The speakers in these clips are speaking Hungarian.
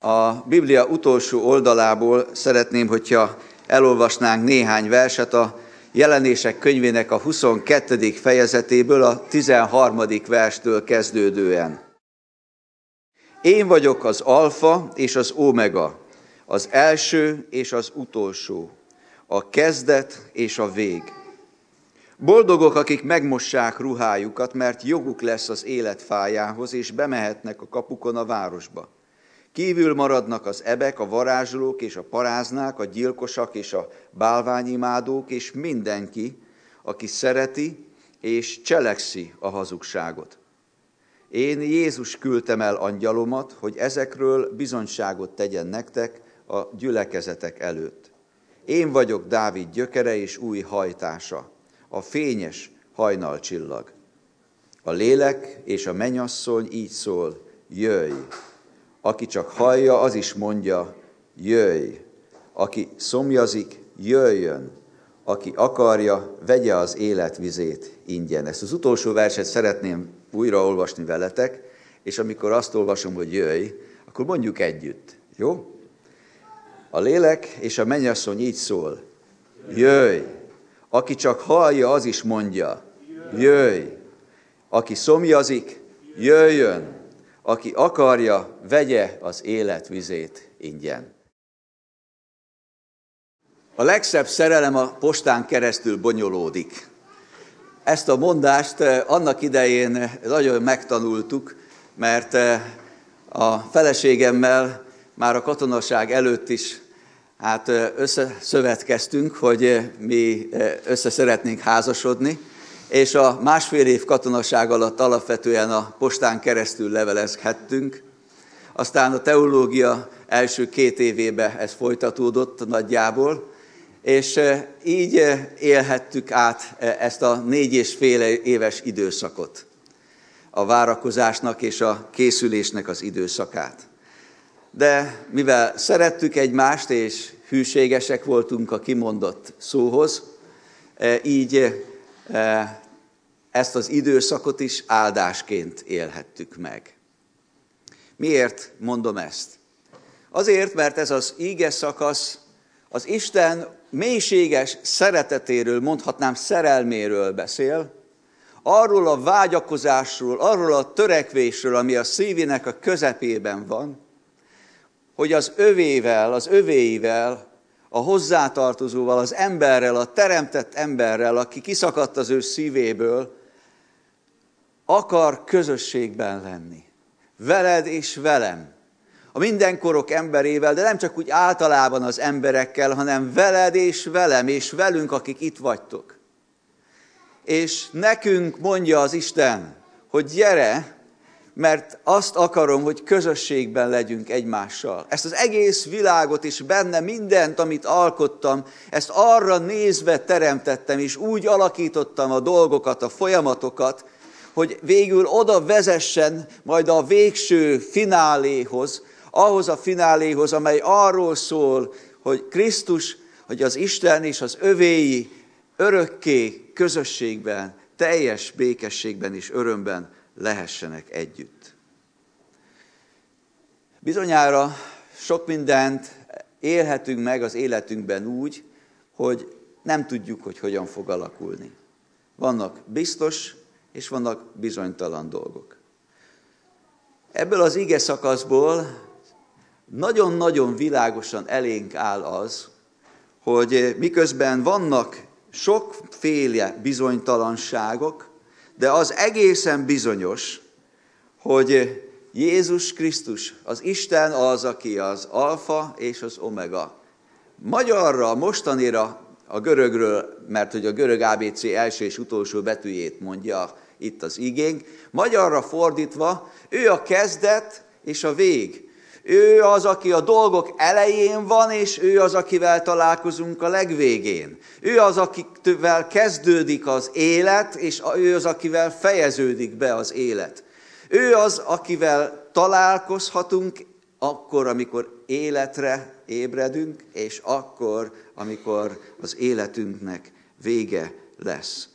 A Biblia utolsó oldalából szeretném, hogyha elolvasnánk néhány verset a jelenések könyvének a 22. fejezetéből, a 13. verstől kezdődően. Én vagyok az alfa és az omega, az első és az utolsó, a kezdet és a vég. Boldogok, akik megmossák ruhájukat, mert joguk lesz az életfájához, és bemehetnek a kapukon a városba. Kívül maradnak az ebek, a varázslók és a paráznák, a gyilkosak és a bálványimádók, és mindenki, aki szereti és cselekszi a hazugságot. Én Jézus küldtem el angyalomat, hogy ezekről bizonyságot tegyen nektek a gyülekezetek előtt. Én vagyok Dávid gyökere és új hajtása, a fényes hajnalcsillag. A lélek és a menyasszony így szól, jöjj! Aki csak hallja, az is mondja, jöjj. Aki szomjazik, jöjjön. Aki akarja, vegye az életvizét ingyen. Ezt az utolsó verset szeretném újra olvasni veletek, és amikor azt olvasom, hogy jöjj, akkor mondjuk együtt. Jó? A lélek és a mennyasszony így szól. Jöjj! Aki csak hallja, az is mondja. Jöjj! Aki szomjazik, jöjjön! Aki akarja, vegye az életvizét ingyen. A legszebb szerelem a postán keresztül bonyolódik. Ezt a mondást eh, annak idején nagyon megtanultuk, mert eh, a feleségemmel már a katonaság előtt is hát eh, összeszövetkeztünk, hogy mi össze szeretnénk házasodni, és a másfél év katonaság alatt alapvetően a postán keresztül levelezhettünk. Aztán a teológia első két évébe ez folytatódott nagyjából, és eh, így eh, élhettük át eh, ezt a négy és fél éves időszakot, a várakozásnak és a készülésnek az időszakát. De mivel szerettük egymást, és hűségesek voltunk a kimondott szóhoz, így ezt az időszakot is áldásként élhettük meg. Miért mondom ezt? Azért, mert ez az íge szakasz az Isten mélységes szeretetéről, mondhatnám szerelméről beszél, arról a vágyakozásról, arról a törekvésről, ami a szívének a közepében van, hogy az övével, az övéivel a hozzátartozóval, az emberrel, a teremtett emberrel, aki kiszakadt az ő szívéből, akar közösségben lenni. Veled és velem. A mindenkorok emberével, de nem csak úgy általában az emberekkel, hanem veled és velem, és velünk, akik itt vagytok. És nekünk mondja az Isten, hogy gyere, mert azt akarom, hogy közösségben legyünk egymással. Ezt az egész világot is benne, mindent, amit alkottam, ezt arra nézve teremtettem, és úgy alakítottam a dolgokat, a folyamatokat, hogy végül oda vezessen majd a végső fináléhoz, ahhoz a fináléhoz, amely arról szól, hogy Krisztus, hogy az Isten és az övéi örökké közösségben, teljes békességben és örömben lehessenek együtt. Bizonyára sok mindent élhetünk meg az életünkben úgy, hogy nem tudjuk, hogy hogyan fog alakulni. Vannak biztos és vannak bizonytalan dolgok. Ebből az ige szakaszból nagyon-nagyon világosan elénk áll az, hogy miközben vannak sokféle bizonytalanságok, de az egészen bizonyos, hogy Jézus Krisztus, az Isten az, aki az alfa és az omega. Magyarra, mostanira a görögről, mert hogy a görög ABC első és utolsó betűjét mondja itt az igénk, magyarra fordítva, ő a kezdet és a vég. Ő az, aki a dolgok elején van, és ő az, akivel találkozunk a legvégén. Ő az, akivel kezdődik az élet, és ő az, akivel fejeződik be az élet. Ő az, akivel találkozhatunk akkor, amikor életre ébredünk, és akkor, amikor az életünknek vége lesz.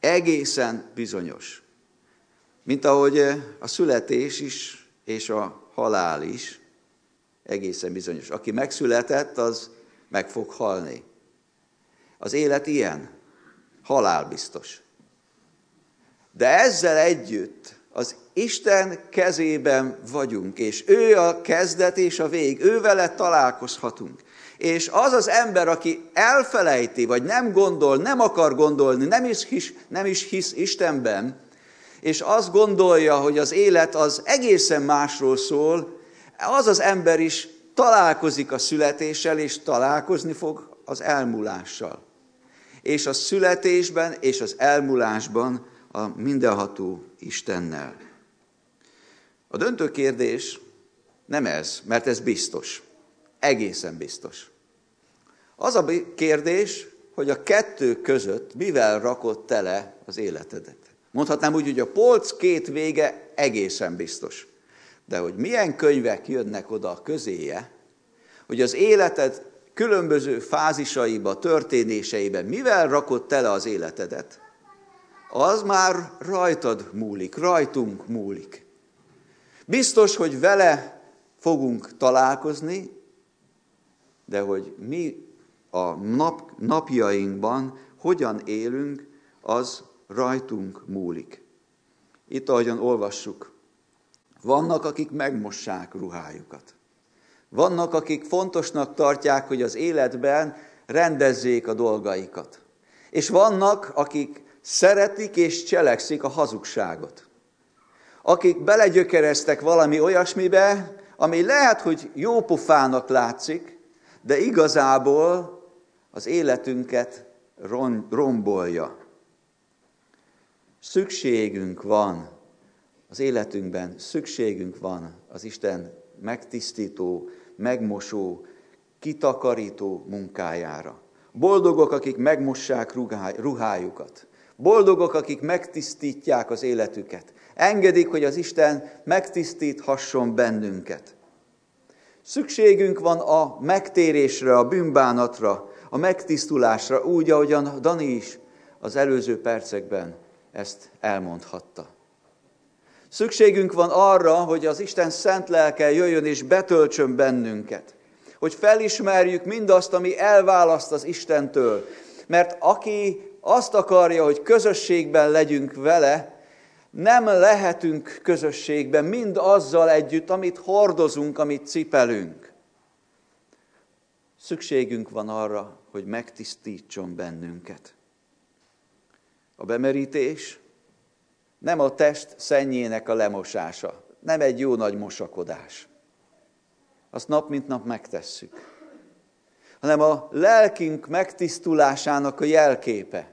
Egészen bizonyos. Mint ahogy a születés is, és a halál is. Egészen bizonyos. Aki megszületett, az meg fog halni. Az élet ilyen, halálbiztos. De ezzel együtt az Isten kezében vagyunk, és ő a kezdet és a vég, ő vele találkozhatunk. És az az ember, aki elfelejti, vagy nem gondol, nem akar gondolni, nem is hisz, nem is hisz Istenben, és azt gondolja, hogy az élet az egészen másról szól, az az ember is találkozik a születéssel, és találkozni fog az elmúlással. És a születésben és az elmúlásban a mindenható Istennel. A döntő kérdés nem ez, mert ez biztos. Egészen biztos. Az a kérdés, hogy a kettő között mivel rakott tele az életedet. Mondhatnám úgy, hogy a polc két vége egészen biztos. De hogy milyen könyvek jönnek oda a közéje, hogy az életed különböző fázisaiba, történéseiben mivel rakott tele az életedet, az már rajtad múlik, rajtunk múlik. Biztos, hogy vele fogunk találkozni, de hogy mi a nap, napjainkban hogyan élünk, az rajtunk múlik. Itt, ahogyan olvassuk, vannak, akik megmossák ruhájukat. Vannak, akik fontosnak tartják, hogy az életben rendezzék a dolgaikat. És vannak, akik szeretik és cselekszik a hazugságot. Akik belegyökereztek valami olyasmibe, ami lehet, hogy jópofának látszik, de igazából az életünket rombolja. Szükségünk van az életünkben, szükségünk van az Isten megtisztító, megmosó, kitakarító munkájára. Boldogok, akik megmossák ruhájukat. Boldogok, akik megtisztítják az életüket. Engedik, hogy az Isten megtisztíthasson bennünket. Szükségünk van a megtérésre, a bűnbánatra, a megtisztulásra, úgy, ahogyan Dani is az előző percekben ezt elmondhatta. Szükségünk van arra, hogy az Isten szent lelke jöjjön és betöltsön bennünket. Hogy felismerjük mindazt, ami elválaszt az Istentől. Mert aki azt akarja, hogy közösségben legyünk vele, nem lehetünk közösségben mind azzal együtt, amit hordozunk, amit cipelünk. Szükségünk van arra, hogy megtisztítson bennünket. A bemerítés nem a test szennyének a lemosása, nem egy jó nagy mosakodás. Azt nap mint nap megtesszük. Hanem a lelkünk megtisztulásának a jelképe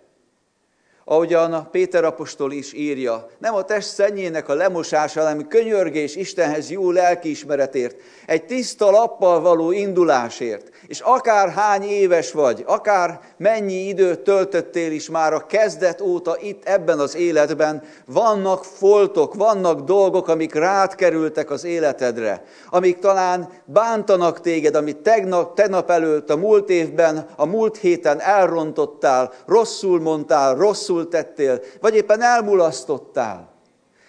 ahogyan Péter apostol is írja, nem a test szennyének a lemosása, hanem könyörgés Istenhez jó lelkiismeretért, egy tiszta lappal való indulásért, és akár hány éves vagy, akár mennyi időt töltöttél is már a kezdet óta itt ebben az életben, vannak foltok, vannak dolgok, amik rád kerültek az életedre, amik talán bántanak téged, amit tegnap, tegnap előtt, a múlt évben, a múlt héten elrontottál, rosszul mondtál, rosszul rosszul tettél, vagy éppen elmulasztottál,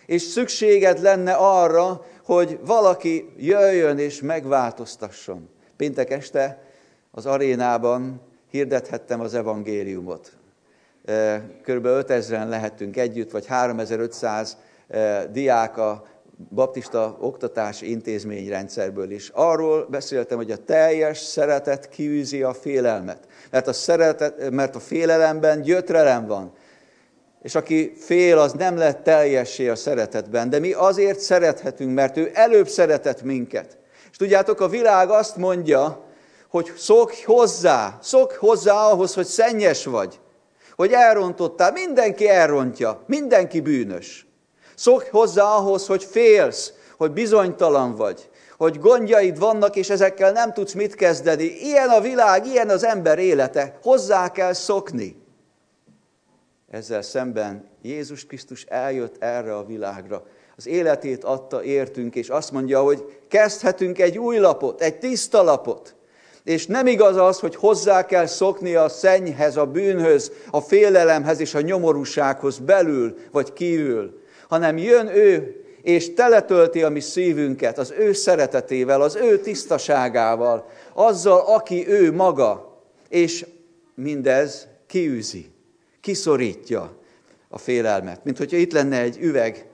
és szükséged lenne arra, hogy valaki jöjjön és megváltoztasson. Péntek este az arénában hirdethettem az evangéliumot. Körülbelül 5000-en lehetünk együtt, vagy 3500 diák a baptista oktatási intézményrendszerből is. Arról beszéltem, hogy a teljes szeretet kiűzi a félelmet. Mert a, szeretet, mert a félelemben gyötrelem van. És aki fél, az nem lett teljessé a szeretetben. De mi azért szerethetünk, mert ő előbb szeretett minket. És tudjátok, a világ azt mondja, hogy szokj hozzá, szokj hozzá ahhoz, hogy szennyes vagy, hogy elrontottál. Mindenki elrontja, mindenki bűnös. Szokj hozzá ahhoz, hogy félsz, hogy bizonytalan vagy, hogy gondjaid vannak, és ezekkel nem tudsz mit kezdeni. Ilyen a világ, ilyen az ember élete. Hozzá kell szokni. Ezzel szemben Jézus Krisztus eljött erre a világra. Az életét adta értünk, és azt mondja, hogy kezdhetünk egy új lapot, egy tiszta lapot. És nem igaz az, hogy hozzá kell szokni a szennyhez, a bűnhöz, a félelemhez és a nyomorúsághoz belül vagy kívül, hanem jön ő, és teletölti a mi szívünket az ő szeretetével, az ő tisztaságával, azzal, aki ő maga, és mindez kiűzi, kiszorítja a félelmet. Mint hogyha itt lenne egy üveg,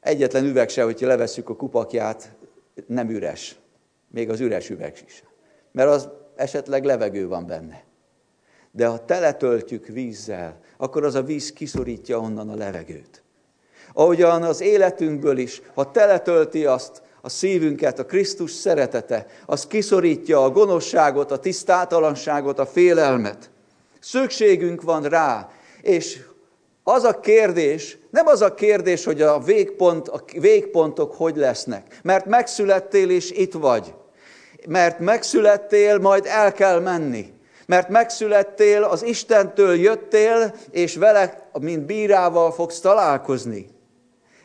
egyetlen üveg se, hogyha levesszük a kupakját, nem üres. Még az üres üveg is. Mert az esetleg levegő van benne. De ha teletöltjük vízzel, akkor az a víz kiszorítja onnan a levegőt. Ahogyan az életünkből is, ha teletölti azt a szívünket, a Krisztus szeretete, az kiszorítja a gonoszságot, a tisztátalanságot, a félelmet. Szükségünk van rá, és az a kérdés, nem az a kérdés, hogy a, végpont, a végpontok hogy lesznek, mert megszülettél és itt vagy. Mert megszülettél, majd el kell menni. Mert megszülettél, az Istentől jöttél, és vele, mint bírával fogsz találkozni.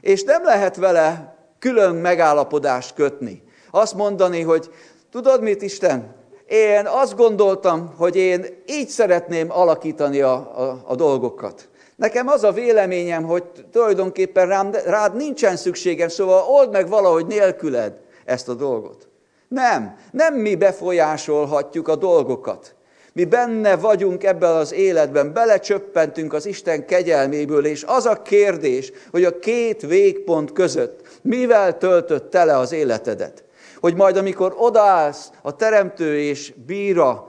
És nem lehet vele külön megállapodást kötni. Azt mondani, hogy tudod mit, Isten? Én azt gondoltam, hogy én így szeretném alakítani a, a, a dolgokat. Nekem az a véleményem, hogy tulajdonképpen rám, rád nincsen szükségem, szóval old meg valahogy nélküled ezt a dolgot. Nem, nem mi befolyásolhatjuk a dolgokat. Mi benne vagyunk ebben az életben, belecsöppentünk az Isten kegyelméből, és az a kérdés, hogy a két végpont között mivel töltött tele az életedet. Hogy majd amikor odaállsz a Teremtő és bíra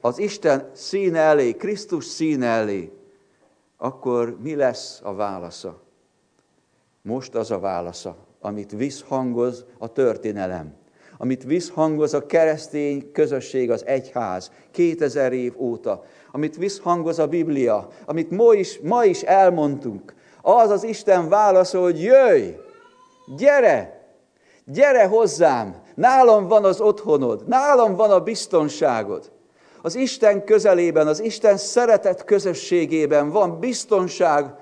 az Isten színe elé, Krisztus színe elé, akkor mi lesz a válasza? Most az a válasza, amit visszhangoz a történelem, amit visszhangoz a keresztény közösség, az egyház, 2000 év óta, amit visszhangoz a Biblia, amit ma is, ma is elmondtunk, az az Isten válasza, hogy jöjj, gyere, gyere hozzám, nálam van az otthonod, nálam van a biztonságod. Az Isten közelében, az Isten szeretet közösségében van biztonság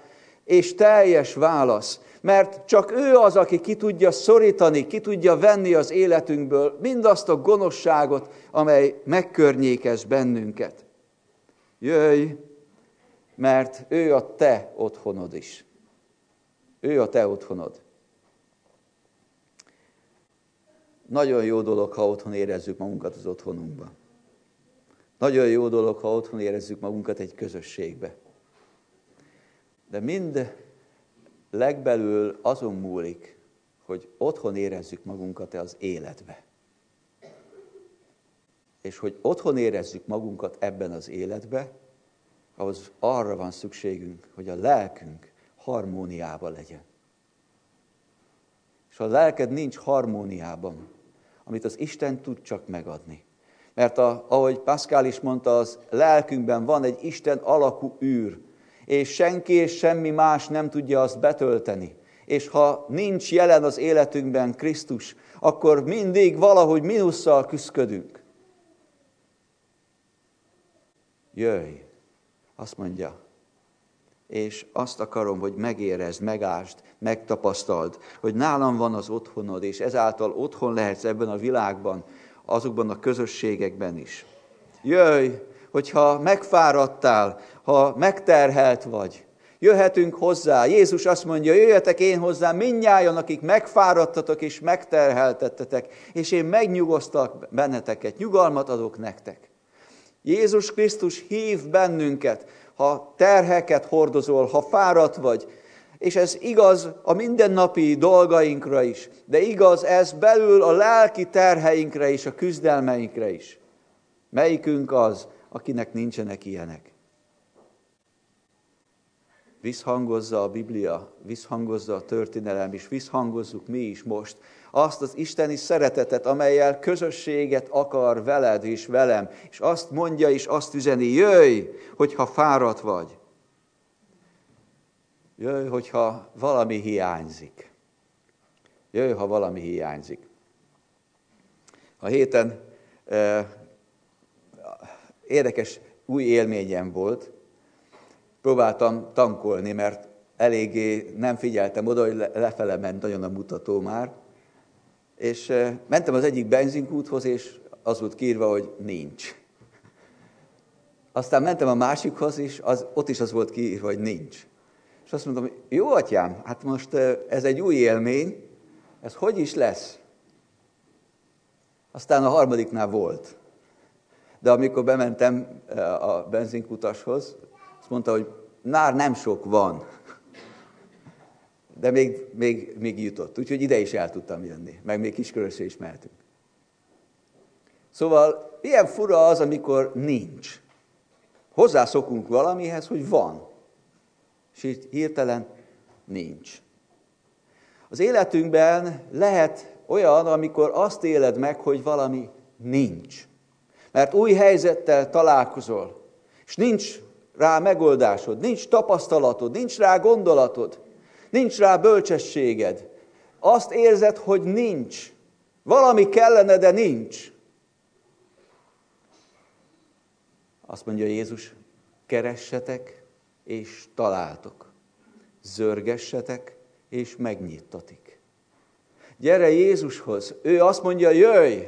és teljes válasz. Mert csak ő az, aki ki tudja szorítani, ki tudja venni az életünkből mindazt a gonoszságot, amely megkörnyékez bennünket. Jöjj, mert ő a te otthonod is. Ő a te otthonod. Nagyon jó dolog, ha otthon érezzük magunkat az otthonunkban. Nagyon jó dolog, ha otthon érezzük magunkat egy közösségbe. De mind legbelül azon múlik, hogy otthon érezzük magunkat az életbe. És hogy otthon érezzük magunkat ebben az életbe, ahhoz arra van szükségünk, hogy a lelkünk harmóniában legyen. És ha a lelked nincs harmóniában, amit az Isten tud csak megadni, mert a, ahogy Pascal is mondta, az lelkünkben van egy Isten alakú űr, és senki és semmi más nem tudja azt betölteni. És ha nincs jelen az életünkben Krisztus, akkor mindig valahogy minusszal küzdködünk. Jöjj, azt mondja, és azt akarom, hogy megérezd, megásd, megtapasztald, hogy nálam van az otthonod, és ezáltal otthon lehetsz ebben a világban, azokban a közösségekben is. Jöjj, hogyha megfáradtál, ha megterhelt vagy, jöhetünk hozzá. Jézus azt mondja, jöjjetek én hozzá, minnyájan, akik megfáradtatok és megterheltettetek, és én megnyugosztak benneteket, nyugalmat adok nektek. Jézus Krisztus hív bennünket, ha terheket hordozol, ha fáradt vagy, és ez igaz a mindennapi dolgainkra is, de igaz ez belül a lelki terheinkre is, a küzdelmeinkre is. Melyikünk az, akinek nincsenek ilyenek? Visszhangozza a Biblia, visszhangozza a történelem, és visszhangozzuk mi is most azt az isteni szeretetet, amelyel közösséget akar veled és velem, és azt mondja és azt üzeni, jöjj, hogyha fáradt vagy. Jöjj, hogyha valami hiányzik. Jöjj, ha valami hiányzik. A héten érdekes új élményem volt. Próbáltam tankolni, mert eléggé nem figyeltem oda, hogy lefele ment nagyon a mutató már. És eh, mentem az egyik benzinkúthoz, és az volt kírva, hogy nincs. Aztán mentem a másikhoz, és az, ott is az volt kiírva, hogy nincs. És azt mondtam, jó atyám, hát most ez egy új élmény, ez hogy is lesz? Aztán a harmadiknál volt. De amikor bementem eh, a benzinkutashoz, azt mondta, hogy már nem sok van. De még, még, még jutott. Úgyhogy ide is el tudtam jönni. Meg még kiskörösre is mehetünk. Szóval ilyen fura az, amikor nincs. Hozzászokunk valamihez, hogy van. És így hirtelen nincs. Az életünkben lehet olyan, amikor azt éled meg, hogy valami nincs. Mert új helyzettel találkozol, és nincs rá megoldásod, nincs tapasztalatod, nincs rá gondolatod, nincs rá bölcsességed. Azt érzed, hogy nincs. Valami kellene, de nincs. Azt mondja Jézus, keressetek és találtok. Zörgessetek és megnyittatik. Gyere Jézushoz, ő azt mondja, jöjj,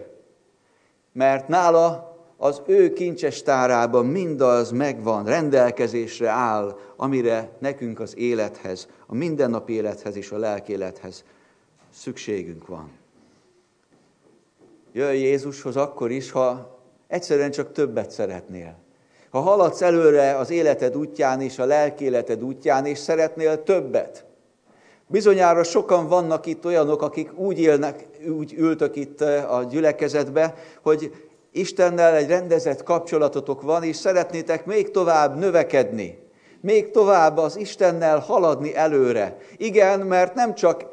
mert nála az ő kincses tárában mindaz megvan, rendelkezésre áll, amire nekünk az élethez, a mindennapi élethez és a lelkélethez szükségünk van. Jöjj Jézushoz akkor is, ha egyszerűen csak többet szeretnél. Ha haladsz előre az életed útján és a lelkéleted útján, és szeretnél többet. Bizonyára sokan vannak itt olyanok, akik úgy élnek, úgy ültök itt eh, a gyülekezetbe, hogy Istennel egy rendezett kapcsolatotok van, és szeretnétek még tovább növekedni, még tovább az Istennel haladni előre. Igen, mert nem csak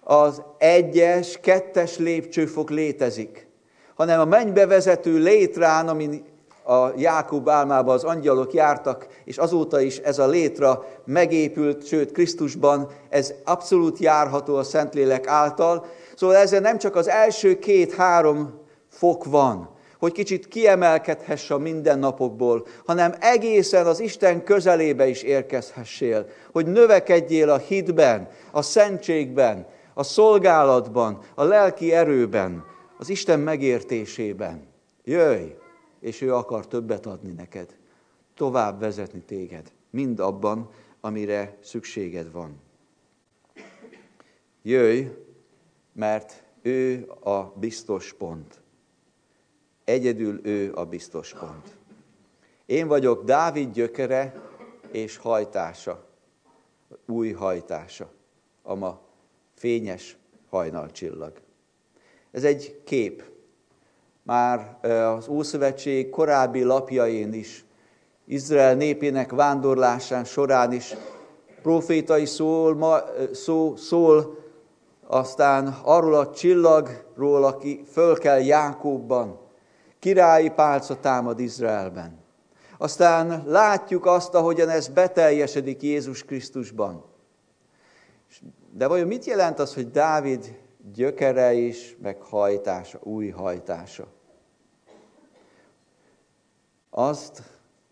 az egyes, kettes lépcsőfok létezik, hanem a mennybe vezető létrán, amin a Jákub álmában az angyalok jártak, és azóta is ez a létra megépült, sőt Krisztusban ez abszolút járható a Szentlélek által. Szóval ezzel nem csak az első két-három fok van, hogy kicsit kiemelkedhess a mindennapokból, hanem egészen az Isten közelébe is érkezhessél, hogy növekedjél a hitben, a szentségben, a szolgálatban, a lelki erőben, az Isten megértésében. Jöjj, és ő akar többet adni neked, tovább vezetni téged, mind abban, amire szükséged van. Jöjj, mert ő a biztos pont. Egyedül ő a biztos pont. Én vagyok Dávid gyökere és hajtása, új hajtása, a ma fényes hajnalcsillag. Ez egy kép. Már az Ószövetség korábbi lapjain is, Izrael népének vándorlásán során is profétai szól, ma, szó, szól aztán arról a csillagról, aki föl kell Jákóbban, királyi pálca támad Izraelben. Aztán látjuk azt, ahogyan ez beteljesedik Jézus Krisztusban. De vajon mit jelent az, hogy Dávid gyökere is, meg hajtása, új hajtása? Azt,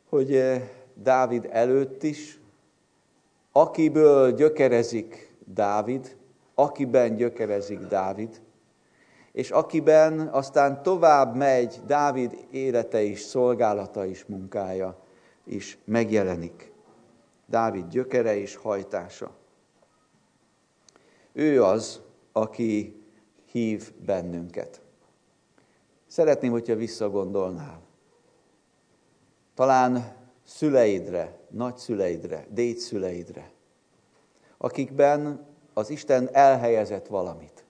hogy eh, Dávid előtt is, akiből gyökerezik Dávid, akiben gyökerezik Dávid, és akiben aztán tovább megy Dávid élete is, szolgálata is, munkája is megjelenik. Dávid gyökere és hajtása. Ő az, aki hív bennünket. Szeretném, hogyha visszagondolnál. Talán szüleidre, nagyszüleidre, dédszüleidre, akikben az Isten elhelyezett valamit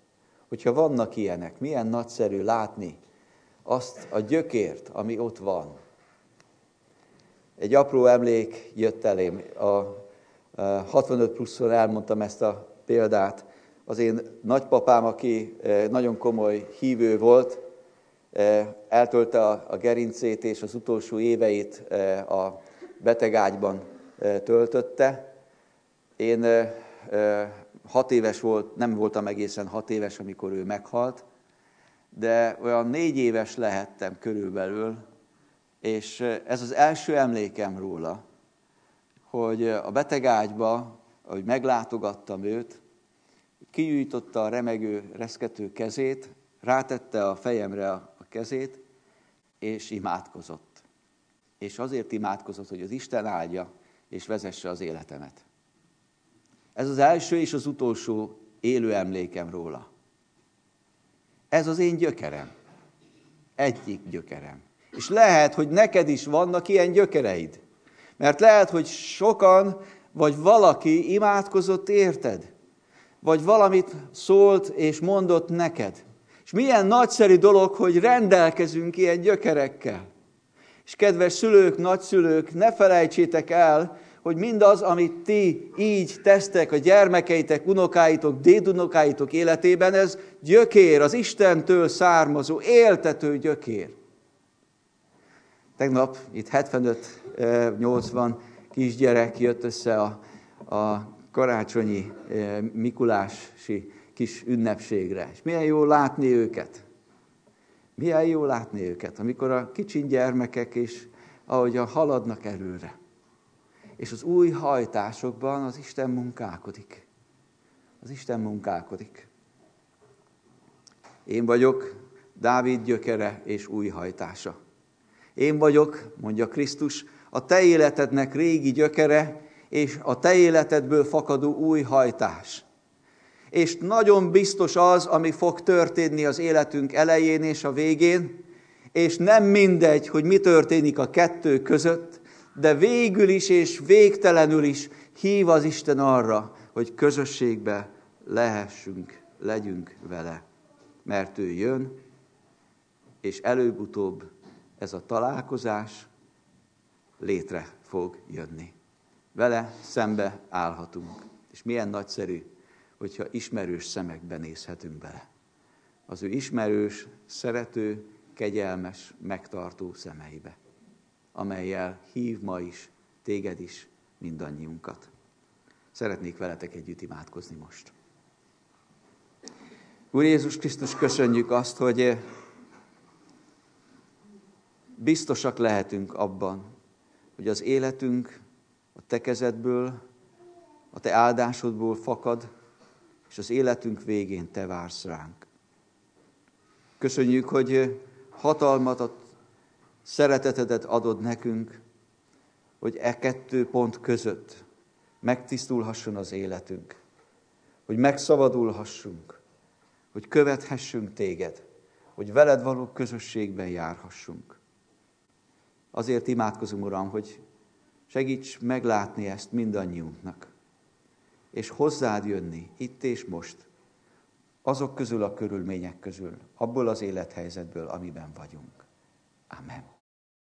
hogyha vannak ilyenek, milyen nagyszerű látni azt a gyökért, ami ott van. Egy apró emlék jött elém. A 65 pluszon elmondtam ezt a példát. Az én nagypapám, aki e, nagyon komoly hívő volt, e, eltölte a gerincét, és az utolsó éveit e, a betegágyban töltötte. Én hat éves volt, nem voltam egészen hat éves, amikor ő meghalt, de olyan négy éves lehettem körülbelül, és ez az első emlékem róla, hogy a betegágyba, ahogy meglátogattam őt, kinyújtotta a remegő, reszkető kezét, rátette a fejemre a kezét, és imádkozott. És azért imádkozott, hogy az Isten áldja, és vezesse az életemet. Ez az első és az utolsó élő emlékem róla. Ez az én gyökerem. Egyik gyökerem. És lehet, hogy neked is vannak ilyen gyökereid. Mert lehet, hogy sokan, vagy valaki imádkozott érted. Vagy valamit szólt és mondott neked. És milyen nagyszerű dolog, hogy rendelkezünk ilyen gyökerekkel. És kedves szülők, nagyszülők, ne felejtsétek el, hogy mindaz, amit ti így tesztek a gyermekeitek, unokáitok, dédunokáitok életében, ez gyökér, az Istentől származó, éltető gyökér. Tegnap itt 75-80 kisgyerek jött össze a, a karácsonyi Mikulási kis ünnepségre. És milyen jó látni őket. Milyen jó látni őket, amikor a kicsin gyermekek is, ahogyan haladnak előre. És az új hajtásokban az Isten munkálkodik. Az Isten munkálkodik. Én vagyok Dávid gyökere és új hajtása. Én vagyok, mondja Krisztus, a te életednek régi gyökere, és a te életedből fakadó új hajtás. És nagyon biztos az, ami fog történni az életünk elején és a végén, és nem mindegy, hogy mi történik a kettő között, de végül is és végtelenül is hív az Isten arra, hogy közösségbe lehessünk, legyünk vele. Mert ő jön, és előbb-utóbb ez a találkozás létre fog jönni. Vele szembe állhatunk. És milyen nagyszerű, hogyha ismerős szemekbe nézhetünk bele. Az ő ismerős, szerető, kegyelmes, megtartó szemeibe, amelyel hív ma is, téged is, mindannyiunkat. Szeretnék veletek együtt imádkozni most. Úr Jézus Krisztus, köszönjük azt, hogy biztosak lehetünk abban, hogy az életünk a te kezedből, a te áldásodból fakad, és az életünk végén te vársz ránk. Köszönjük, hogy hatalmat, szeretetedet adod nekünk, hogy e kettő pont között megtisztulhasson az életünk, hogy megszabadulhassunk, hogy követhessünk téged, hogy veled való közösségben járhassunk. Azért imádkozom, Uram, hogy segíts meglátni ezt mindannyiunknak, és hozzád jönni itt és most, azok közül a körülmények közül, abból az élethelyzetből, amiben vagyunk. Amen.